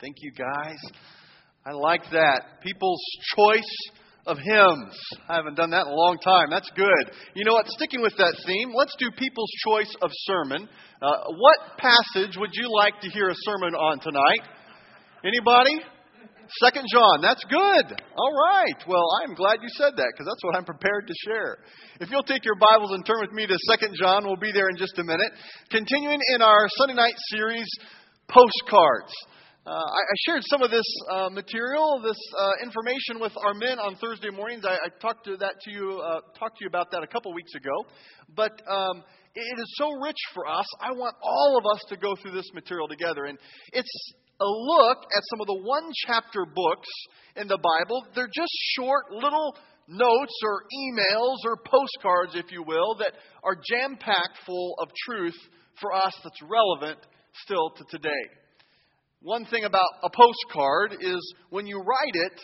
Thank you, guys. I like that. People's choice of hymns. I haven't done that in a long time. That's good. You know what? Sticking with that theme, let's do people's choice of sermon. Uh, what passage would you like to hear a sermon on tonight? Anybody? Second John. That's good. All right. Well, I'm glad you said that because that's what I'm prepared to share. If you'll take your Bibles and turn with me to Second John, we'll be there in just a minute. Continuing in our Sunday night series, postcards. Uh, I, I, shared some of this uh, material, this uh, information with our men on Thursday mornings. I, I talked to that to you, uh, talked to you about that a couple weeks ago. But um, it is so rich for us. I want all of us to go through this material together, and it's a look at some of the one-chapter books in the Bible. They're just short little notes or emails or postcards, if you will, that are jam-packed full of truth for us that's relevant still to today. One thing about a postcard is when you write it,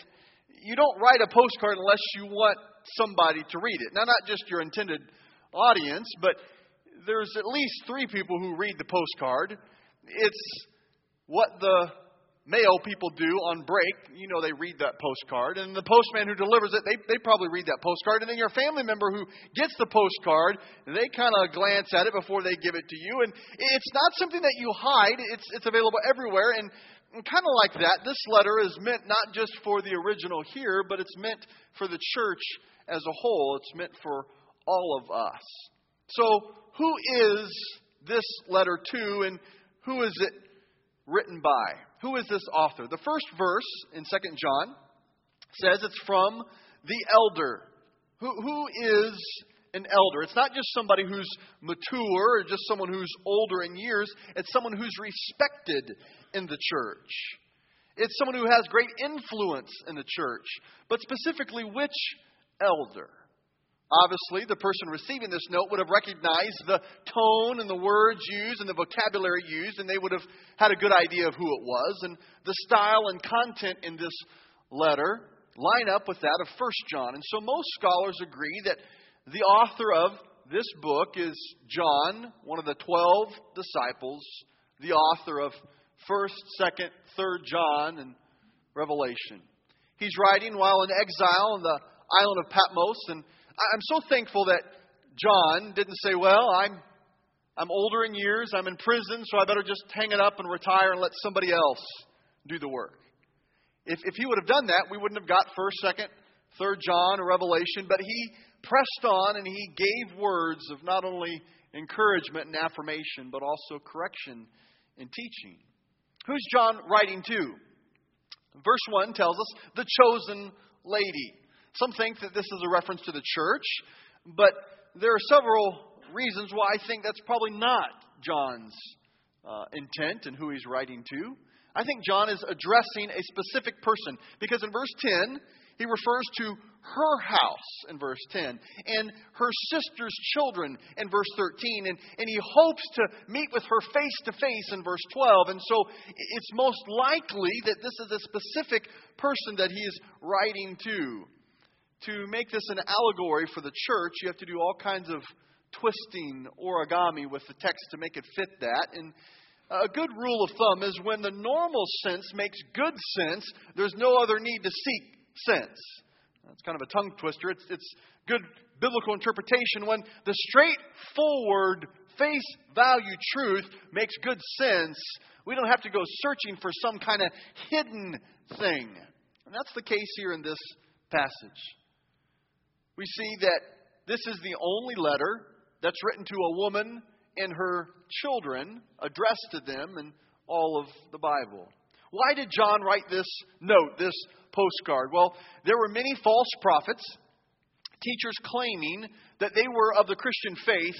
you don't write a postcard unless you want somebody to read it. Now, not just your intended audience, but there's at least three people who read the postcard. It's what the mail people do on break. You know, they read that postcard. And the postman who delivers it, they, they probably read that postcard. And then your family member who gets the postcard, they kind of glance at it before they give it to you. And it's not something that you hide, it's, it's available everywhere. And, and kind of like that, this letter is meant not just for the original here, but it's meant for the church as a whole. It's meant for all of us. So, who is this letter to, and who is it written by? Who is this author? The first verse in 2 John says it's from the elder. Who, who is an elder? It's not just somebody who's mature or just someone who's older in years, it's someone who's respected in the church. It's someone who has great influence in the church. But specifically, which elder? Obviously, the person receiving this note would have recognized the tone and the words used and the vocabulary used, and they would have had a good idea of who it was. And the style and content in this letter line up with that of 1 John. And so most scholars agree that the author of this book is John, one of the 12 disciples, the author of 1st, 2nd, 3rd John, and Revelation. He's writing while in exile on the island of Patmos, and I'm so thankful that John didn't say, Well, I'm, I'm older in years, I'm in prison, so I better just hang it up and retire and let somebody else do the work. If, if he would have done that, we wouldn't have got 1st, 2nd, 3rd John or Revelation, but he pressed on and he gave words of not only encouragement and affirmation, but also correction and teaching. Who's John writing to? Verse 1 tells us the chosen lady. Some think that this is a reference to the church, but there are several reasons why I think that's probably not John's uh, intent and who he's writing to. I think John is addressing a specific person because in verse 10, he refers to her house in verse 10 and her sister's children in verse 13. And, and he hopes to meet with her face to face in verse 12. And so it's most likely that this is a specific person that he is writing to to make this an allegory for the church, you have to do all kinds of twisting origami with the text to make it fit that. And a good rule of thumb is when the normal sense makes good sense, there's no other need to seek sense. That's kind of a tongue twister. It's, it's good biblical interpretation when the straightforward, face value truth makes good sense. We don't have to go searching for some kind of hidden thing. And that's the case here in this passage we see that this is the only letter that's written to a woman and her children, addressed to them in all of the Bible. Why did John write this note, this postcard? Well, there were many false prophets, teachers claiming that they were of the Christian faith,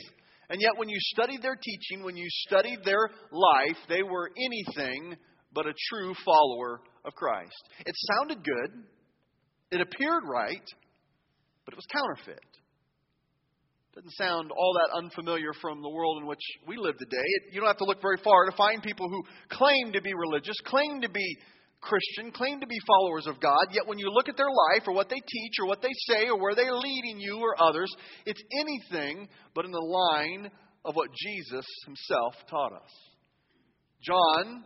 and yet when you studied their teaching, when you studied their life, they were anything but a true follower of Christ. It sounded good, it appeared right, but it was counterfeit. Doesn't sound all that unfamiliar from the world in which we live today. It, you don't have to look very far to find people who claim to be religious, claim to be Christian, claim to be followers of God, yet when you look at their life or what they teach or what they say or where they're leading you or others, it's anything but in the line of what Jesus himself taught us. John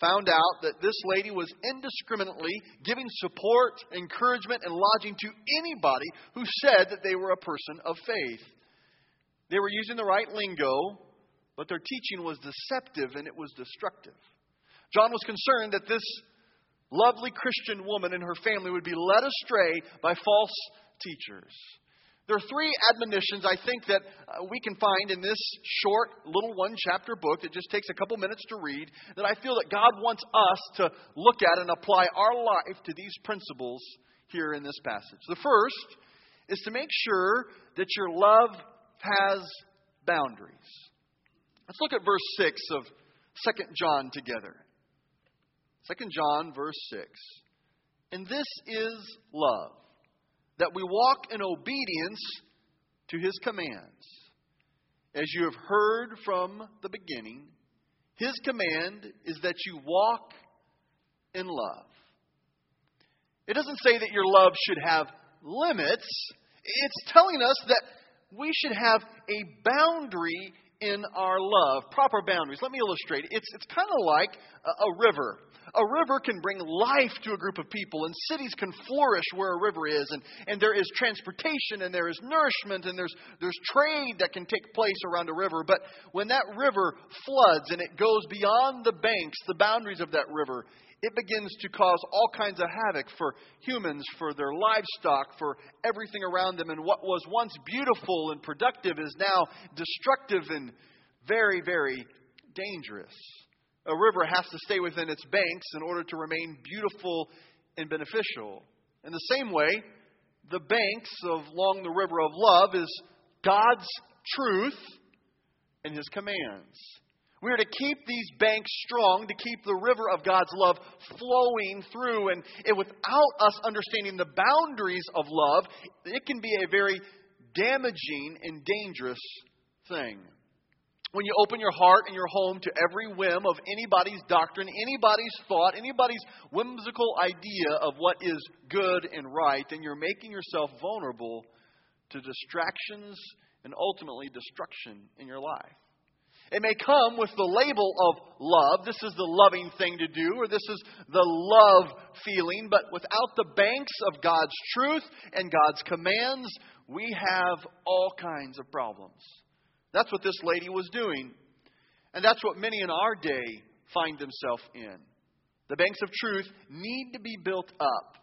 found out that this lady was indiscriminately giving support, encouragement, and lodging to anybody who said that they were a person of faith. They were using the right lingo, but their teaching was deceptive and it was destructive. John was concerned that this lovely Christian woman and her family would be led astray by false teachers. There are three admonitions I think that uh, we can find in this short little one chapter book that just takes a couple minutes to read that I feel that God wants us to look at and apply our life to these principles here in this passage. The first is to make sure that your love has boundaries. Let's look at verse 6 of 2 John together. 2 John, verse 6. And this is love that we walk in obedience to his commands. As you have heard from the beginning, his command is that you walk in love. It doesn't say that your love should have limits. It's telling us that we should have a boundary in our love, proper boundaries. Let me illustrate. It's, it's kind of like a, a river. A river can bring life to a group of people, and cities can flourish where a river is, and, and there is transportation, and there is nourishment, and there's, there's trade that can take place around a river. But when that river floods and it goes beyond the banks, the boundaries of that river, it begins to cause all kinds of havoc for humans, for their livestock, for everything around them. And what was once beautiful and productive is now destructive and very, very dangerous. A river has to stay within its banks in order to remain beautiful and beneficial. In the same way, the banks of along the river of love is God's truth and his commands. We are to keep these banks strong, to keep the river of God's love flowing through. And, and without us understanding the boundaries of love, it can be a very damaging and dangerous thing. When you open your heart and your home to every whim of anybody's doctrine, anybody's thought, anybody's whimsical idea of what is good and right, then you're making yourself vulnerable to distractions and ultimately destruction in your life. It may come with the label of love. This is the loving thing to do, or this is the love feeling. But without the banks of God's truth and God's commands, we have all kinds of problems. That's what this lady was doing. And that's what many in our day find themselves in. The banks of truth need to be built up.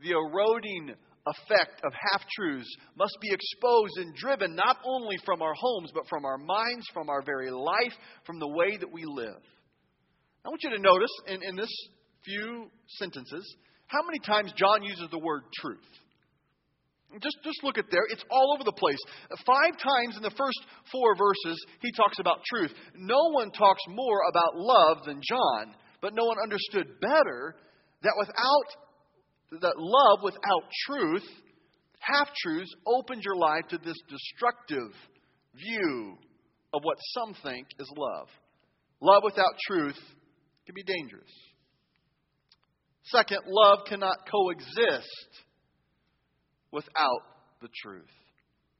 The eroding effect of half truths must be exposed and driven not only from our homes, but from our minds, from our very life, from the way that we live. I want you to notice in, in this few sentences how many times John uses the word truth. Just, just look at there. It's all over the place. Five times in the first four verses, he talks about truth. No one talks more about love than John, but no one understood better that without that love without truth, half truths, opens your life to this destructive view of what some think is love. Love without truth can be dangerous. Second, love cannot coexist without the truth.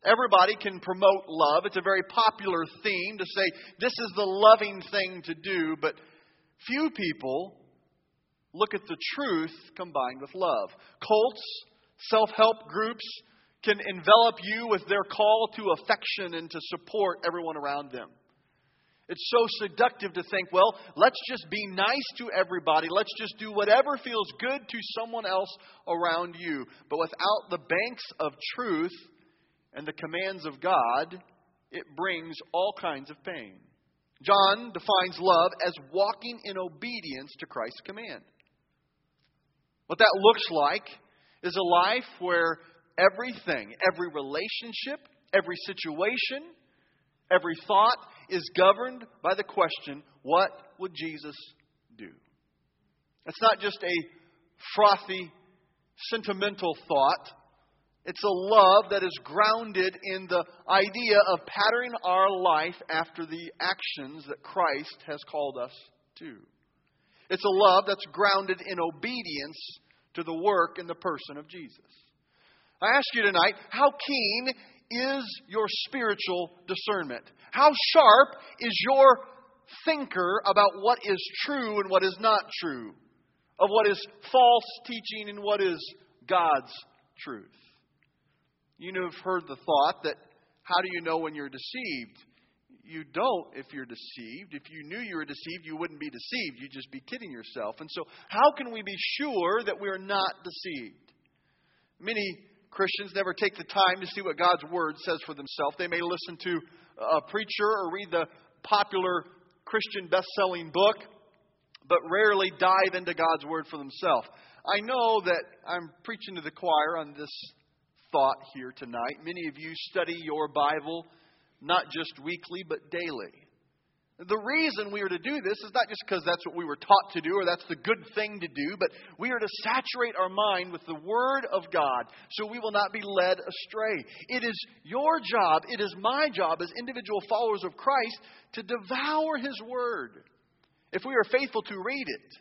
Everybody can promote love. It's a very popular theme to say this is the loving thing to do, but few people look at the truth combined with love. Cults, self help groups can envelop you with their call to affection and to support everyone around them. It's so seductive to think, well, let's just be nice to everybody. Let's just do whatever feels good to someone else around you. But without the banks of truth and the commands of God, it brings all kinds of pain. John defines love as walking in obedience to Christ's command. What that looks like is a life where everything, every relationship, every situation, every thought is governed by the question what would Jesus do? It's not just a frothy, sentimental thought. It's a love that is grounded in the idea of patterning our life after the actions that Christ has called us to. It's a love that's grounded in obedience to the work and the person of Jesus. I ask you tonight, how keen is your spiritual discernment? How sharp is your thinker about what is true and what is not true, of what is false teaching and what is God's truth. You know, have heard the thought that how do you know when you're deceived? You don't if you're deceived. If you knew you were deceived, you wouldn't be deceived. You'd just be kidding yourself. And so, how can we be sure that we are not deceived? Many Christians never take the time to see what God's Word says for themselves. They may listen to a preacher or read the popular Christian best selling book, but rarely dive into God's Word for themselves. I know that I'm preaching to the choir on this thought here tonight. Many of you study your Bible not just weekly, but daily. The reason we are to do this is not just because that's what we were taught to do or that's the good thing to do, but we are to saturate our mind with the Word of God so we will not be led astray. It is your job, it is my job as individual followers of Christ to devour His Word. If we are faithful to read it,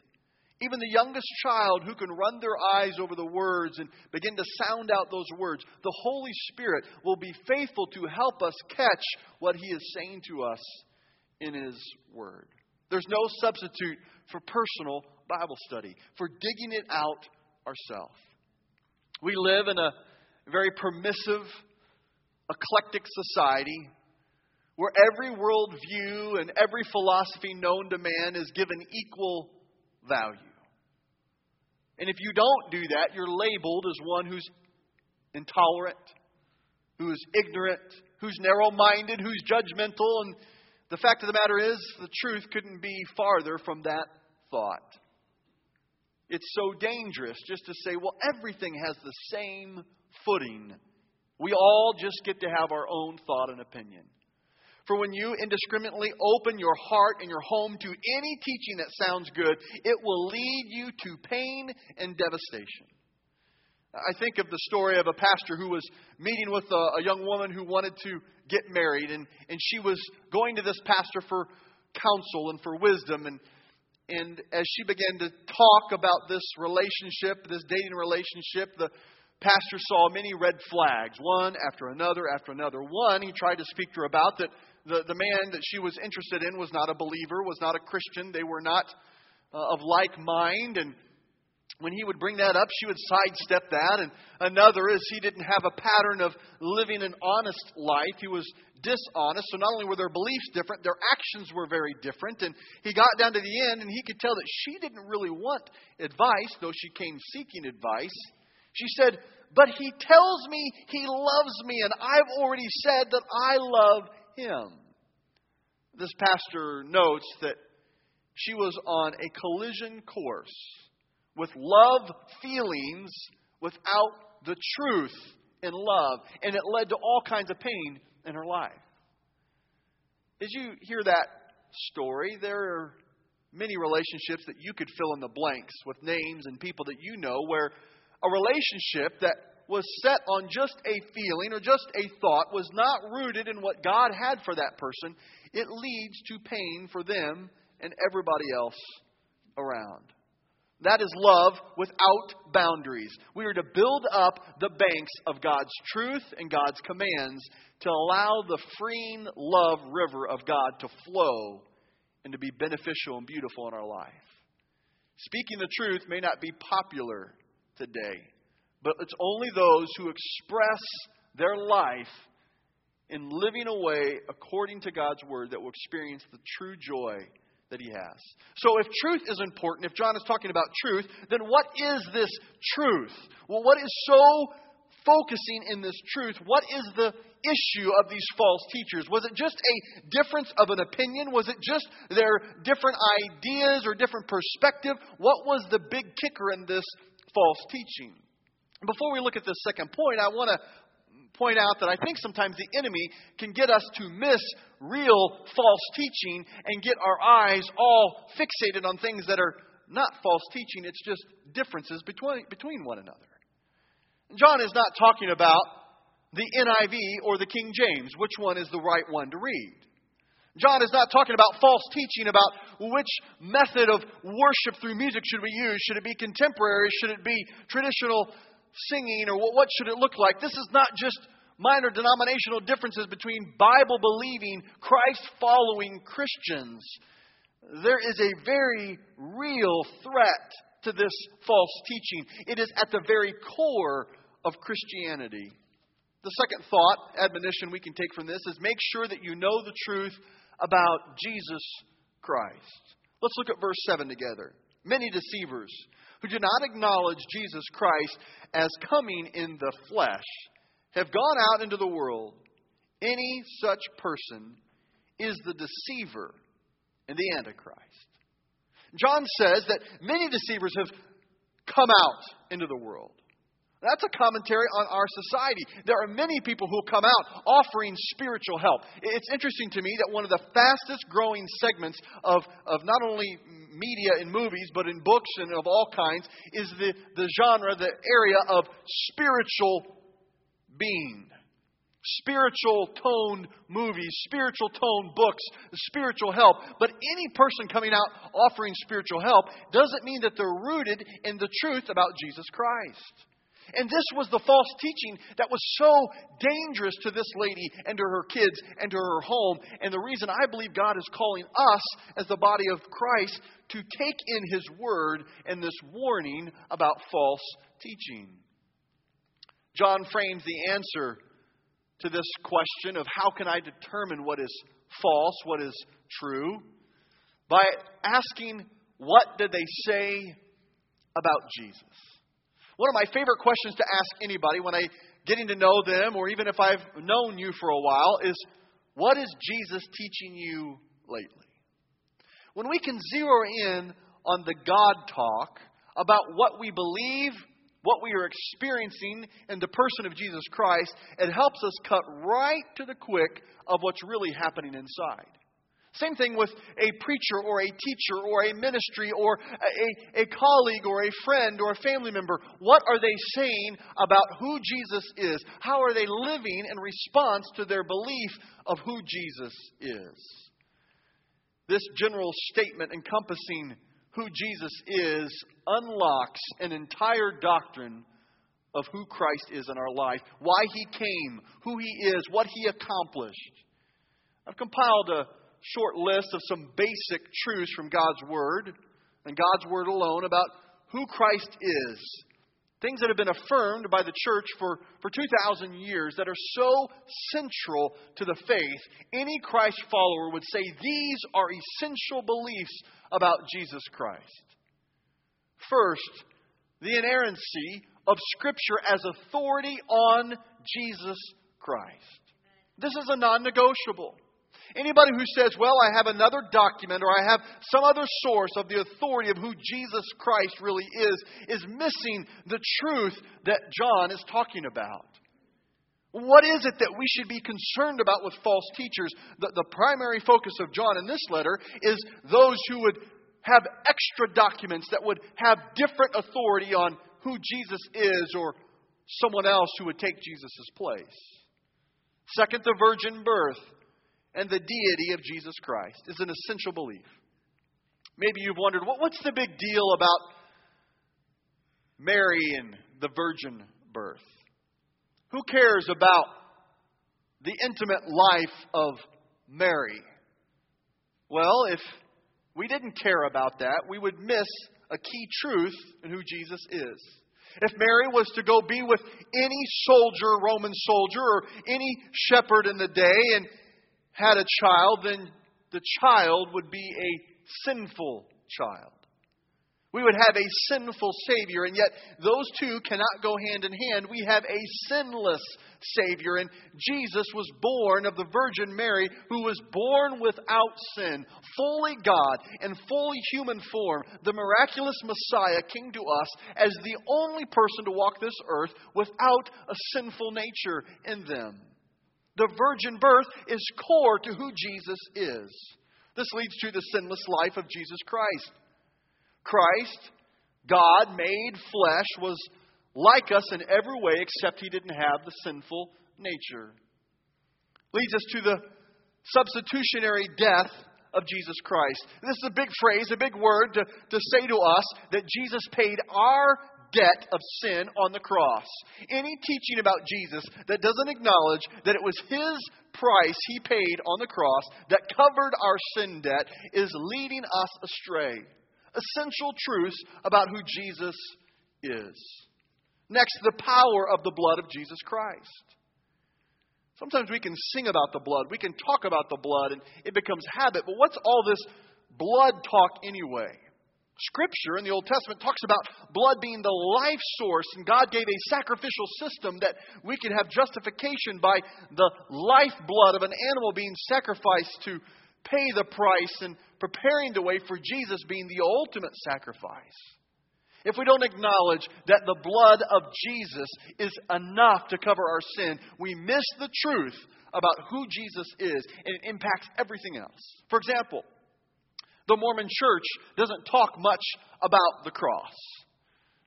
even the youngest child who can run their eyes over the words and begin to sound out those words, the Holy Spirit will be faithful to help us catch what He is saying to us in His Word. There's no substitute for personal Bible study, for digging it out ourselves. We live in a very permissive, eclectic society where every worldview and every philosophy known to man is given equal value. And if you don't do that, you're labeled as one who's intolerant, who's ignorant, who's narrow minded, who's judgmental. And the fact of the matter is, the truth couldn't be farther from that thought. It's so dangerous just to say, well, everything has the same footing. We all just get to have our own thought and opinion. For when you indiscriminately open your heart and your home to any teaching that sounds good, it will lead you to pain and devastation. I think of the story of a pastor who was meeting with a, a, young woman who wanted to get married, and, and she was going to this pastor for counsel and for wisdom. And, and as she began to talk about this relationship, this dating relationship, the pastor saw many red flags, one after another after another. One, he tried to speak to her about that the, the man that she was interested in was not a believer, was not a Christian. They were not uh, of like mind. And when he would bring that up, she would sidestep that. And another is he didn't have a pattern of living an honest life. He was dishonest. So not only were their beliefs different, their actions were very different. And he got down to the end, and he could tell that she didn't really want advice, though she came seeking advice. She said, But he tells me he loves me, and I've already said that I love him. This pastor notes that she was on a collision course with love feelings without the truth in love, and it led to all kinds of pain in her life. As you hear that story, there are many relationships that you could fill in the blanks with names and people that you know where a relationship that was set on just a feeling or just a thought, was not rooted in what God had for that person, it leads to pain for them and everybody else around. That is love without boundaries. We are to build up the banks of God's truth and God's commands to allow the freeing love river of God to flow and to be beneficial and beautiful in our life. Speaking the truth may not be popular today. But it's only those who express their life in living a way according to God's word that will experience the true joy that he has. So, if truth is important, if John is talking about truth, then what is this truth? Well, what is so focusing in this truth? What is the issue of these false teachers? Was it just a difference of an opinion? Was it just their different ideas or different perspective? What was the big kicker in this false teaching? Before we look at this second point, I want to point out that I think sometimes the enemy can get us to miss real false teaching and get our eyes all fixated on things that are not false teaching, it's just differences between, between one another. John is not talking about the NIV or the King James, which one is the right one to read. John is not talking about false teaching about which method of worship through music should we use. Should it be contemporary? Should it be traditional singing or what should it look like. This is not just minor denominational differences between Bible believing, Christ following Christians. there is a very real threat to this false teaching. It is at the very core of Christianity. The second thought, admonition we can take from this is make sure that you know the truth about Jesus Christ. Let's look at verse 7 together. Many deceivers who do not acknowledge Jesus Christ as coming in the flesh have gone out into the world. Any such person is the deceiver and the Antichrist. John says that many deceivers have come out into the world. That's a commentary on our society. There are many people who come out offering spiritual help. It's interesting to me that one of the fastest growing segments of, of not only media and movies, but in books and of all kinds, is the, the genre, the area of spiritual being. Spiritual toned movies, spiritual toned books, spiritual help. But any person coming out offering spiritual help doesn't mean that they're rooted in the truth about Jesus Christ. And this was the false teaching that was so dangerous to this lady and to her kids and to her home. And the reason I believe God is calling us as the body of Christ to take in His Word and this warning about false teaching. John frames the answer to this question of how can I determine what is false, what is true, by asking, what did they say about Jesus? One of my favorite questions to ask anybody when I getting to know them, or even if I've known you for a while, is what is Jesus teaching you lately? When we can zero in on the God talk about what we believe, what we are experiencing in the person of Jesus Christ, it helps us cut right to the quick of what's really happening inside. Same thing with a preacher or a teacher or a ministry or a, a colleague or a friend or a family member. What are they saying about who Jesus is? How are they living in response to their belief of who Jesus is? This general statement encompassing who Jesus is unlocks an entire doctrine of who Christ is in our life, why he came, who he is, what he accomplished. I've compiled a short list of some basic truths from God's Word and God's Word alone about who Christ is. Things that have been affirmed by the church for, for 2,000 years that are so central to the faith, any Christ follower would say these are essential beliefs about Jesus Christ. First, the inerrancy of Scripture as authority on Jesus Christ. This is a non negotiable. Anybody who says, well, I have another document or I have some other source of the authority of who Jesus Christ really is, is missing the truth that John is talking about. What is it that we should be concerned about with false teachers? The, the primary focus of John in this letter is those who would have extra documents that would have different authority on who Jesus is or someone else who would take Jesus' place. Second, the virgin birth and the deity of Jesus Christ is an essential belief. Maybe you've wondered, what's the big deal about Mary and the virgin birth? Who cares about the intimate life of Mary? Well, if we didn't care about that, we would miss a key truth in who Jesus is. If Mary was to go be with any soldier, Roman soldier, or any shepherd in the day, and had a child, then the child would be a sinful child. We would have a sinful Savior, and yet those two cannot go hand in hand. We have a sinless Savior, and Jesus was born of the Virgin Mary, who was born without sin, fully God and fully human form. The miraculous Messiah came to us as the only person to walk this earth without a sinful nature in them. The virgin birth is core to who Jesus is. This leads to the sinless life of Jesus Christ. Christ, God made flesh, was like us in every way except he didn't have the sinful nature. Leads us to the substitutionary death of Jesus Christ. This is a big phrase, a big word to, to say to us that Jesus paid our debt of sin on the cross. Any teaching about Jesus that doesn't acknowledge that it was His price He paid on the cross that covered our sin debt is leading us astray. Essential truths about who Jesus is. Next, the power of the blood of Jesus Christ. Sometimes we can sing about the blood, we can talk about the blood, and it becomes habit. But what's all this blood talk anyway? Scripture in the Old Testament talks about blood being the life source, and God gave a sacrificial system that we could have justification by the life blood of an animal being sacrificed to pay the price and preparing the way for Jesus being the ultimate sacrifice. If we don't acknowledge that the blood of Jesus is enough to cover our sin, we miss the truth about who Jesus is, and it impacts everything else. For example, the Mormon church doesn't talk much about the cross.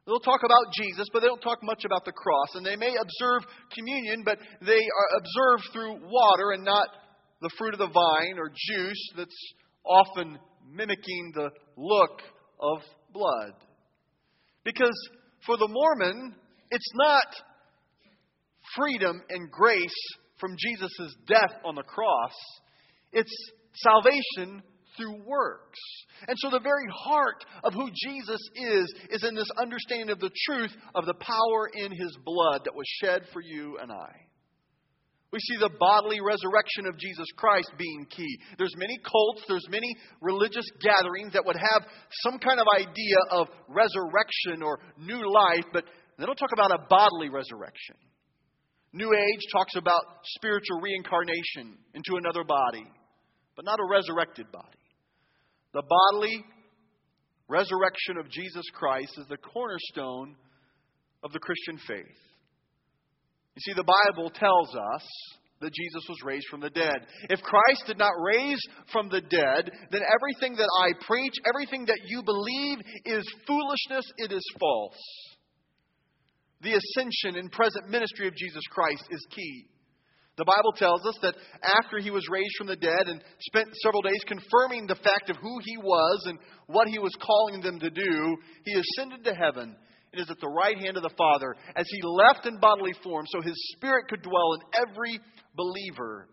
They'll talk about Jesus, but they don't talk much about the cross. And they may observe communion, but they observe through water and not the fruit of the vine or juice that's often mimicking the look of blood. Because for the Mormon, it's not freedom and grace from Jesus' death on the cross, it's salvation through works. And so the very heart of who Jesus is is in this understanding of the truth of the power in his blood that was shed for you and I. We see the bodily resurrection of Jesus Christ being key. There's many cults, there's many religious gatherings that would have some kind of idea of resurrection or new life, but they don't talk about a bodily resurrection. New Age talks about spiritual reincarnation into another body, but not a resurrected body. The bodily resurrection of Jesus Christ is the cornerstone of the Christian faith. You see, the Bible tells us that Jesus was raised from the dead. If Christ did not raise from the dead, then everything that I preach, everything that you believe is foolishness, it is false. The ascension and present ministry of Jesus Christ is key. The Bible tells us that after he was raised from the dead and spent several days confirming the fact of who he was and what he was calling them to do, he ascended to heaven and is at the right hand of the Father as he left in bodily form so his spirit could dwell in every believer.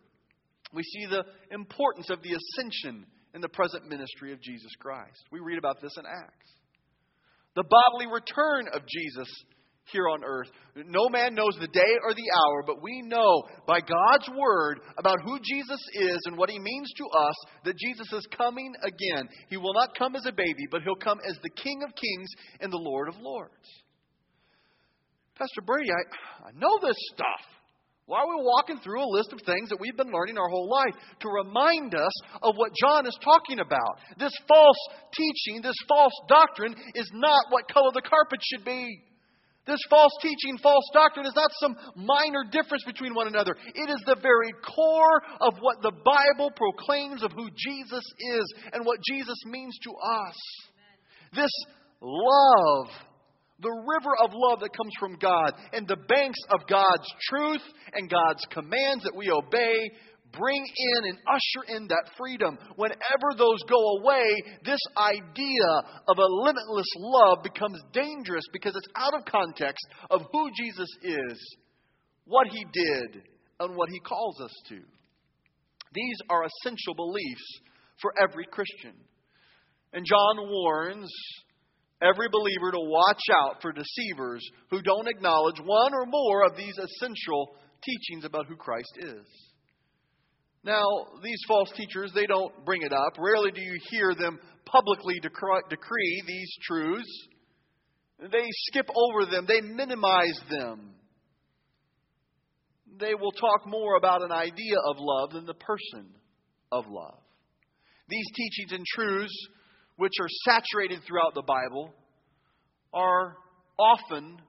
We see the importance of the ascension in the present ministry of Jesus Christ. We read about this in Acts. The bodily return of Jesus here on earth. No man knows the day or the hour, but we know by God's word about who Jesus is and what he means to us that Jesus is coming again. He will not come as a baby, but he'll come as the King of kings and the Lord of lords. Pastor Brady, I, I know this stuff. Why are we walking through a list of things that we've been learning our whole life? To remind us of what John is talking about. This false teaching, this false doctrine is not what color the carpet should be. This false teaching, false doctrine is not some minor difference between one another. It is the very core of what the Bible proclaims of who Jesus is and what Jesus means to us. This love, the river of love that comes from God, and the banks of God's truth and God's commands that we obey bring in and usher in that freedom. Whenever those go away, this idea of a limitless love becomes dangerous because it's out of context of who Jesus is, what he did, and what he calls us to. These are essential beliefs for every Christian. And John warns every believer to watch out for deceivers who don't acknowledge one or more of these essential teachings about who Christ is. Now, these false teachers, they don't bring it up. Rarely do you hear them publicly decree these truths. They skip over them, they minimize them. They will talk more about an idea of love than the person of love. These teachings and truths, which are saturated throughout the Bible, are often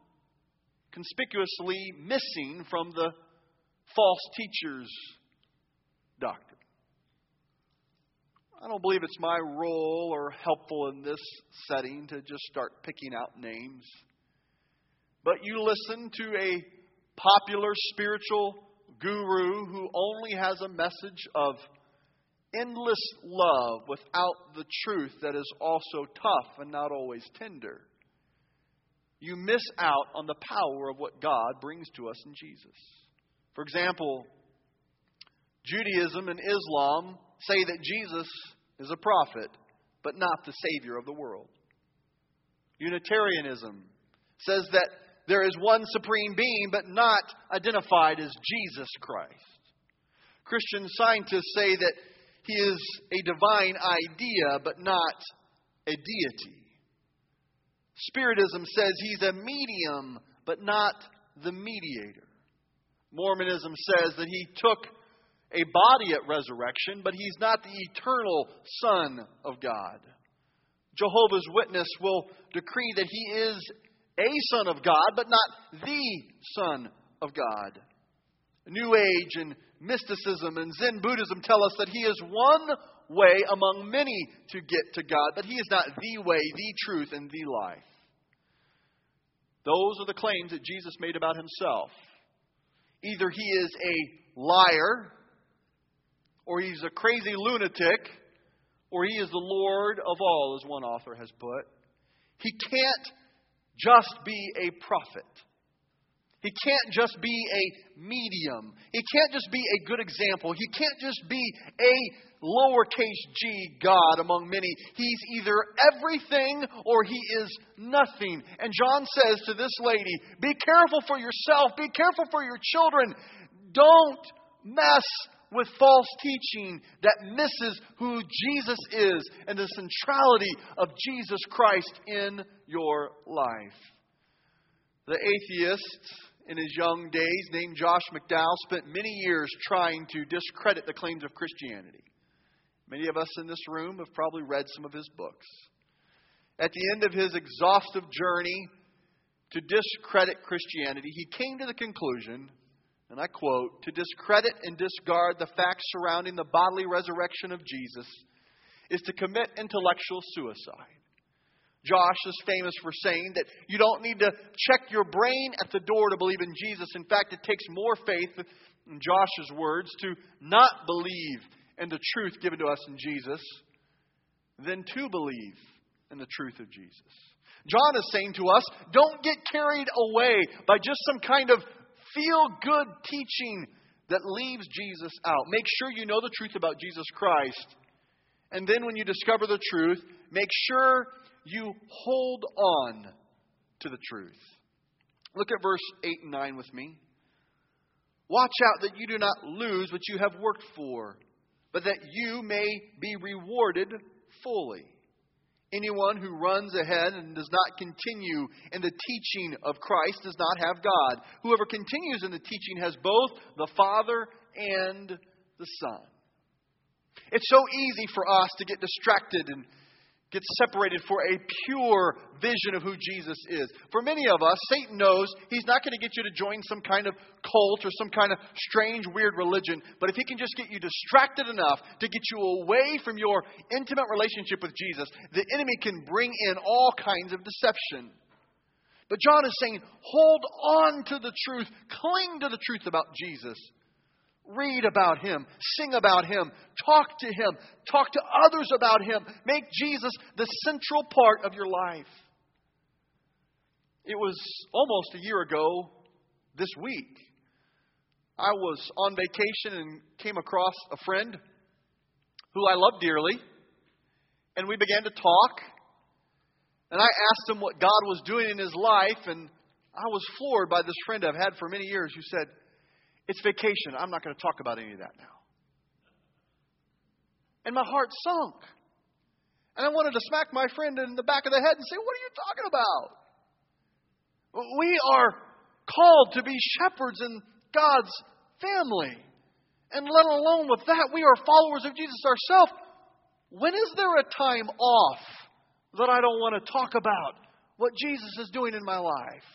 conspicuously missing from the false teachers doctrine. I don't believe it's my role or helpful in this setting to just start picking out names. But you listen to a popular spiritual guru who only has a message of endless love without the truth that is also tough and not always tender. you miss out on the power of what God brings to us in Jesus. For example, Judaism and Islam say that Jesus is a prophet, but not the Savior of the world. Unitarianism says that there is one supreme being, but not identified as Jesus Christ. Christian scientists say that he is a divine idea, but not a deity. Spiritism says he's a medium, but not the mediator. Mormonism says that he took a body at resurrection, but he's not the eternal Son of God. Jehovah's Witness will decree that he is a Son of God, but not the Son of God. New Age and mysticism and Zen Buddhism tell us that he is one way among many to get to God, but he is not the way, the truth, and the life. Those are the claims that Jesus made about himself. Either he is a liar, or he's a crazy lunatic, or he is the Lord of all, as one author has put. He can't just be a prophet. He can't just be a medium. He can't just be a good example. He can't just be a lowercase g God among many. He's either everything or he is nothing. And John says to this lady, Be careful for yourself, be careful for your children. Don't mess with false teaching that misses who Jesus is and the centrality of Jesus Christ in your life. The atheist in his young days, named Josh McDowell, spent many years trying to discredit the claims of Christianity. Many of us in this room have probably read some of his books. At the end of his exhaustive journey to discredit Christianity, he came to the conclusion, and I quote, to discredit and discard the facts surrounding the bodily resurrection of Jesus is to commit intellectual suicide. Josh is famous for saying that you don't need to check your brain at the door to believe in Jesus. In fact, it takes more faith, in Josh's words, to not believe in the truth given to us in Jesus than to believe in the truth of Jesus. John is saying to us, don't get carried away by just some kind of feel good teaching that leaves Jesus out. Make sure you know the truth about Jesus Christ. And then when you discover the truth, make sure you hold on to the truth. Look at verse 8 and 9 with me. Watch out that you do not lose what you have worked for, but that you may be rewarded fully. Anyone who runs ahead and does not continue in the teaching of Christ does not have God. Whoever continues in the teaching has both the Father and the Son. It's so easy for us to get distracted and get separated for a pure vision of who Jesus is. For many of us, Satan knows he's not going to get you to join some kind of cult or some kind of strange, weird religion, but if he can just get you distracted enough to get you away from your intimate relationship with Jesus, the enemy can bring in all kinds of deception. But John is saying, hold on to the truth, cling to the truth about Jesus. Read about him, sing about him, talk to him, talk to others about him. Make Jesus the central part of your life. It was almost a year ago this week. I was on vacation and came across a friend who I love dearly, and we began to talk. And I asked him what God was doing in his life, and I was floored by this friend I've had for many years who said, it's vacation. I'm not going to talk about any of that now. And my heart sunk. And I wanted to smack my friend in the back of the head and say, What are you talking about? We are called to be shepherds in God's family. And let alone with that, we are followers of Jesus ourselves. When is there a time off that I don't want to talk about what Jesus is doing in my life?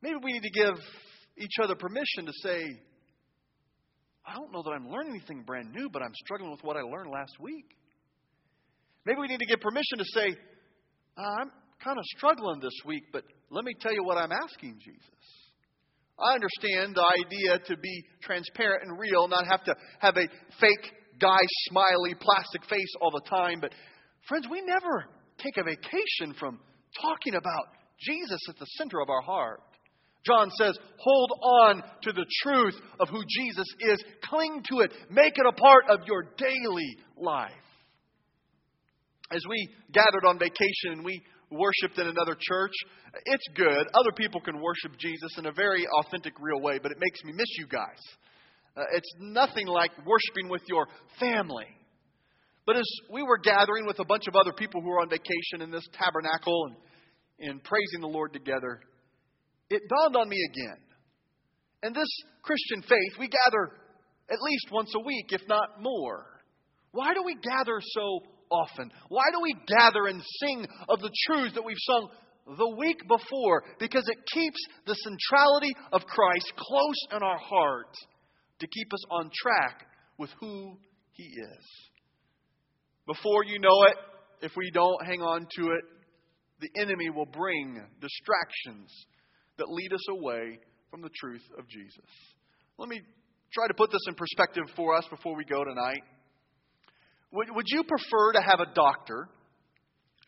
Maybe we need to give each other permission to say, I don't know that I'm learning anything brand new, but I'm struggling with what I learned last week. Maybe we need to give permission to say, uh, I'm kind of struggling this week, but let me tell you what I'm asking Jesus. I understand the idea to be transparent and real, not have to have a fake guy smiley plastic face all the time, but friends, we never take a vacation from talking about Jesus at the center of our heart. John says, hold on to the truth of who Jesus is. Cling to it. Make it a part of your daily life. As we gathered on vacation and we worshiped in another church, it's good. Other people can worship Jesus in a very authentic, real way, but it makes me miss you guys. Uh, it's nothing like worshiping with your family. But as we were gathering with a bunch of other people who were on vacation in this tabernacle and, and praising the Lord together, it dawned on me again. And this Christian faith, we gather at least once a week, if not more. Why do we gather so often? Why do we gather and sing of the truths that we've sung the week before? Because it keeps the centrality of Christ close in our heart to keep us on track with who He is. Before you know it, if we don't hang on to it, the enemy will bring distractions that lead us away from the truth of Jesus. Let me try to put this in perspective for us before we go tonight. Would, would you prefer to have a doctor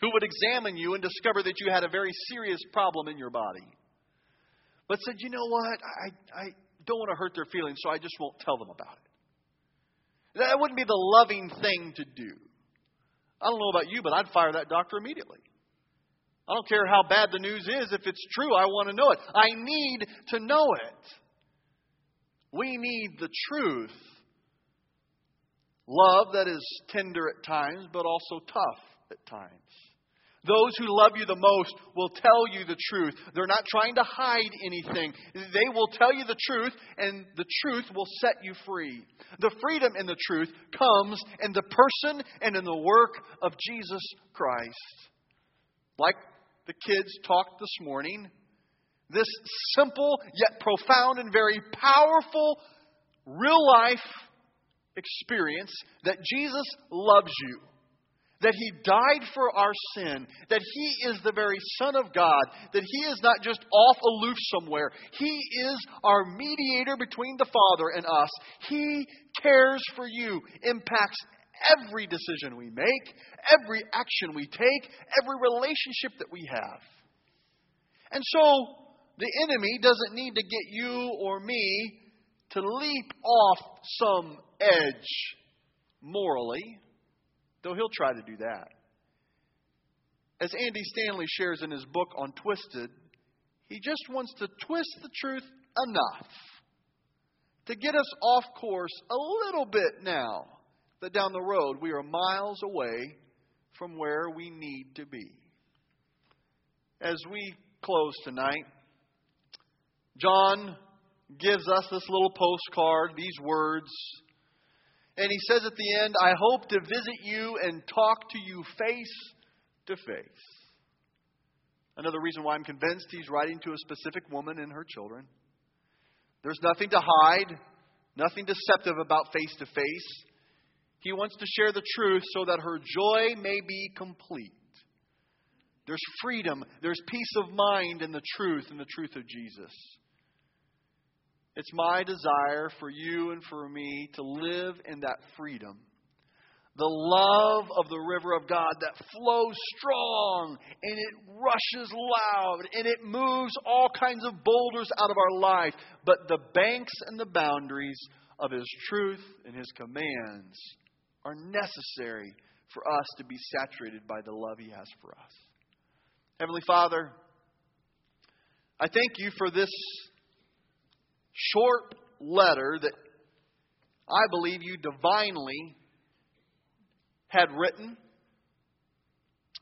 who would examine you and discover that you had a very serious problem in your body, but said, you know what, I, I don't want to hurt their feelings, so I just won't tell them about it? That wouldn't be the loving thing to do. I don't know about you, but I'd fire that doctor immediately. I don't care how bad the news is. If it's true, I want to know it. I need to know it. We need the truth. Love that is tender at times, but also tough at times. Those who love you the most will tell you the truth. They're not trying to hide anything. They will tell you the truth, and the truth will set you free. The freedom in the truth comes in the person and in the work of Jesus Christ. Like the kids talked this morning, this simple yet profound and very powerful real life experience that Jesus loves you that He died for our sin, that He is the very Son of God, that He is not just off aloof somewhere. He is our mediator between the Father and us. He cares for you, impacts every decision we make, every action we take, every relationship that we have. And so, the enemy doesn't need to get you or me to leap off some edge morally though he'll try to do that. As Andy Stanley shares in his book on Twisted, he just wants to twist the truth enough to get us off course a little bit now, that down the road we are miles away from where we need to be. As we close tonight, John gives us this little postcard, these words and he says at the end, I hope to visit you and talk to you face to face. Another reason why I'm convinced he's writing to a specific woman and her children. There's nothing to hide, nothing deceptive about face to face. He wants to share the truth so that her joy may be complete. There's freedom, there's peace of mind in the truth, in the truth of Jesus. It's my desire for you and for me to live in that freedom. The love of the river of God that flows strong and it rushes loud and it moves all kinds of boulders out of our life. But the banks and the boundaries of His truth and His commands are necessary for us to be saturated by the love He has for us. Heavenly Father, I thank you for this short letter that I believe you divinely had written,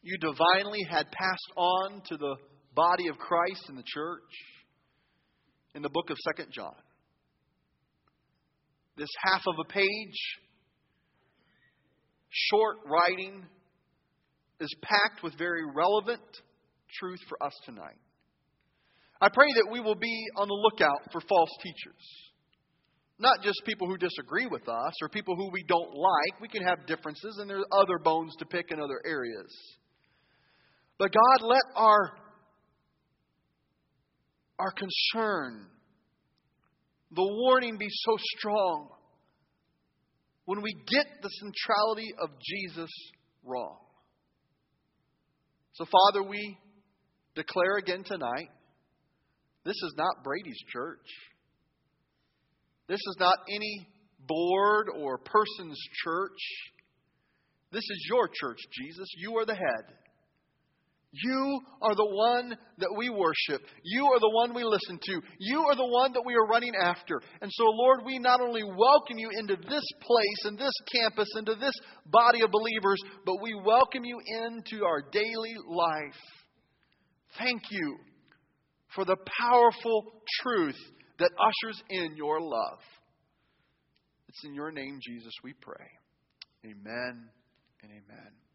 you divinely had passed on to the body of Christ in the church in the book of Second John. This half of a page, short writing, is packed with very relevant truth for us tonight. I pray that we will be on the lookout for false teachers. Not just people who disagree with us or people who we don't like. We can have differences, and there are other bones to pick in other areas. But God, let our, our concern, the warning be so strong when we get the centrality of Jesus wrong. So, Father, we declare again tonight this is not Brady's church. This is not any board or person's church. This is your church, Jesus. You are the head. You are the one that we worship. You are the one we listen to. You are the one that we are running after. And so, Lord, we not only welcome you into this place and this campus, into this body of believers, but we welcome you into our daily life. Thank you for the powerful truth that ushers in your love. It's in your name, Jesus, we pray. Amen and amen.